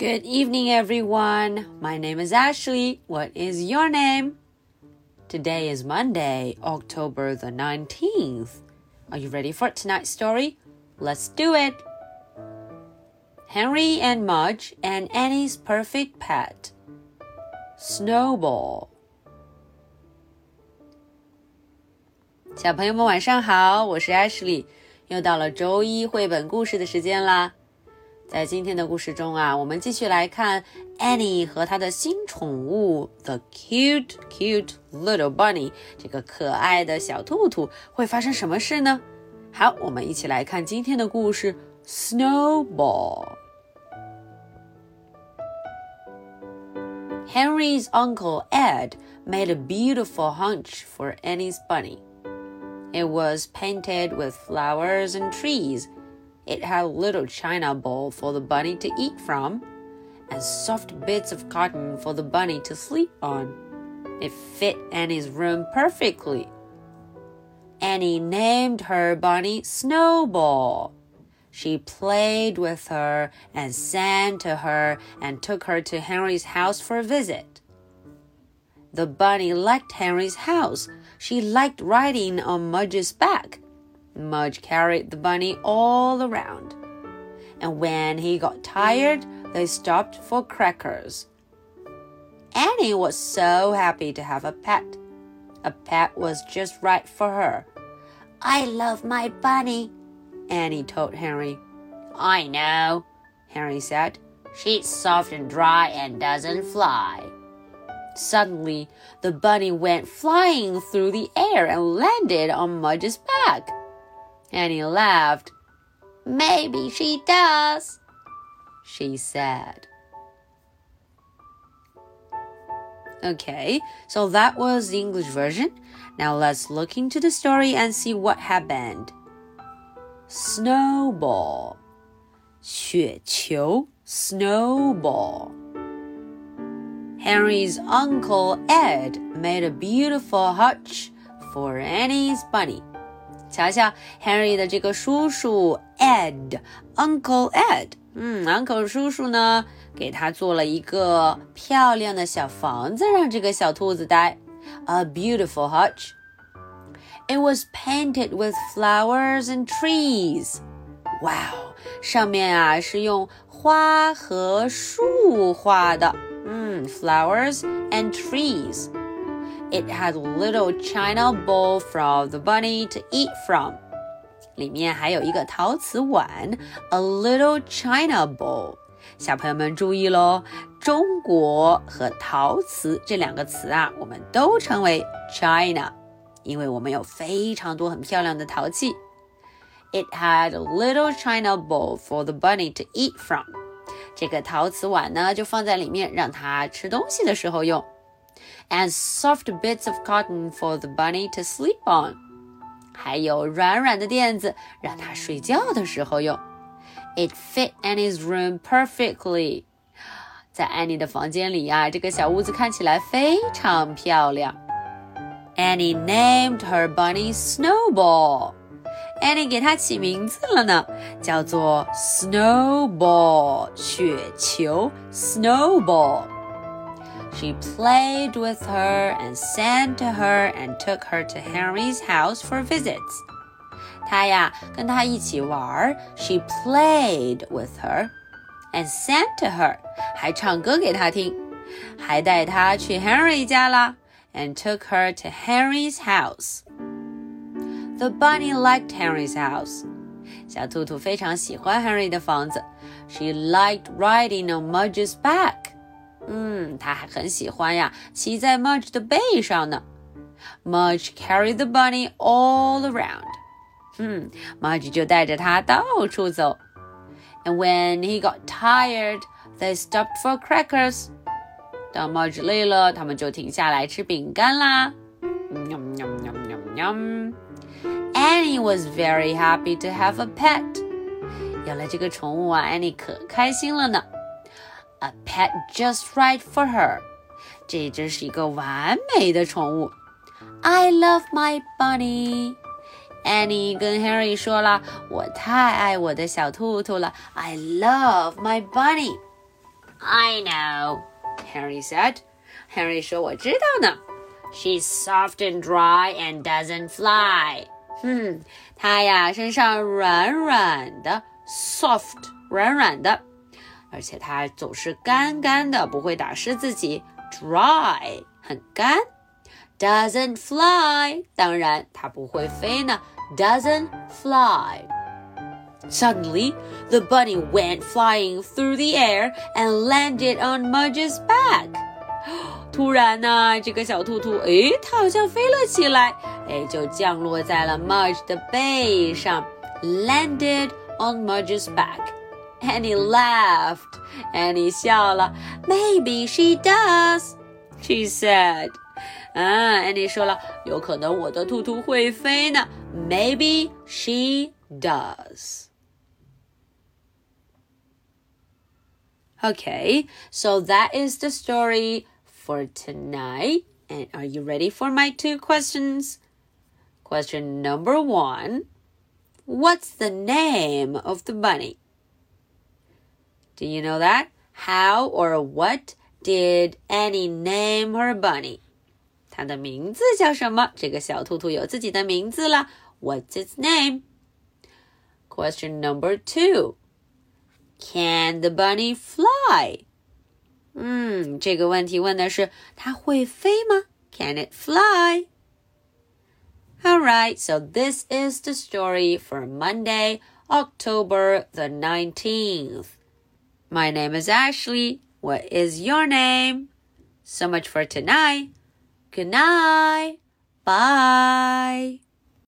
Good evening, everyone. My name is Ashley. What is your name? Today is Monday, October the 19th. Are you ready for tonight's story? Let's do it. Henry and Mudge and Annie's perfect pet. Snowball. 小朋友们晚上好，我是 Ashley，又到了周一绘本故事的时间啦。 在今天的故事中啊，我们继续来看 Annie 和她的新宠物 The Cute Cute Little Bunny 这个可爱的小兔兔会发生什么事呢？好，我们一起来看今天的故事 Snowball。Henry's uncle Ed made a beautiful hutch for Annie's bunny. It was painted with flowers and trees it had a little china bowl for the bunny to eat from, and soft bits of cotton for the bunny to sleep on. It fit Annie's room perfectly. Annie named her bunny Snowball. She played with her and sang to her and took her to Henry's house for a visit. The bunny liked Henry's house. She liked riding on Mudge's back. Mudge carried the bunny all around. And when he got tired, they stopped for crackers. Annie was so happy to have a pet. A pet was just right for her. I love my bunny, Annie told Henry. I know, Henry said. She's soft and dry and doesn't fly. Suddenly, the bunny went flying through the air and landed on Mudge's back. Annie laughed. Maybe she does, she said. Okay, so that was the English version. Now let's look into the story and see what happened. Snowball. 雪球 snowball. Henry's uncle Ed made a beautiful hutch for Annie's bunny. 瞧瞧，Henry 的这个叔叔 Ed，Uncle Ed，嗯，Uncle 叔叔呢，给他做了一个漂亮的小房子，让这个小兔子待。A beautiful hutch. It was painted with flowers and trees. Wow，上面啊是用花和树画的。嗯，flowers and trees. It had a little china bowl for the bunny to eat from. 里面还有一个陶瓷碗，a little china bowl。小朋友们注意喽，中国和陶瓷这两个词啊，我们都称为 china，因为我们有非常多很漂亮的陶器。It had a little china bowl for the bunny to eat from. 这个陶瓷碗呢，就放在里面，让它吃东西的时候用。 And soft bits of cotton for the bunny to sleep on，还有软软的垫子，让它睡觉的时候用。It fit Annie's room perfectly。在安妮的房间里呀、啊，这个小屋子看起来非常漂亮。Annie named her bunny Snowball。Annie 给它起名字了呢，叫做 Snowball 雪球 Snowball。 She played with her and sang to her and took her to Henry's house for visits. 她呀跟她一起玩，She played with her and sang to her，还唱歌给她听，还带她去 Henry 家啦，and took her to Henry's house. The bunny liked Henry's house. 小兔兔非常喜欢 Henry 的房子。She liked riding on Mudge's back. 嗯，他还很喜欢呀，骑在 Mudge 的背上呢。Mudge carried the bunny all around. 嗯，Mudge 就带着它到处走。And when he got tired, they stopped for crackers. 当 Mudge 累了，他们就停下来吃饼干啦。Yum yum yum yum yum. Annie was very happy to have a pet. 有了这个宠物啊，Annie 可开心了呢。A pet just right for her. 这真是一个完美的宠物。I love my bunny. Annie 跟 Harry 说了，我太爱我的小兔兔了。I love my bunny. I know, Henry said. Henry 说我知道呢。She's soft and dry and doesn't fly. 嗯，它呀身上软软的，soft 软软的， 而且它总是干干的，不会打湿自己。Dry 很干，doesn't fly 当然它不会飞呢，doesn't fly。Suddenly, the bunny went flying through the air and landed on Mudge's back. 突然呢，这个小兔兔，诶，它好像飞了起来，哎，就降落在了 Mudge 的背上，landed on Mudge's back. Annie laughed. Annie 笑了。Maybe she does, she said. 啊，Annie 说了，有可能我的兔兔会飞呢。Maybe she does. Okay, so that is the story for tonight. And are you ready for my two questions? Question number one What's the name of the bunny? Do you know that? How or what did Annie name her bunny? 它的名字叫什么？这个小兔兔有自己的名字了。What's its name? Question number two. Can the bunny fly? 嗯，这个问题问的是它会飞吗？Can it fly? Alright, so this is the story for Monday, October the 19th. My name is Ashley. What is your name? So much for tonight. Good night. Bye.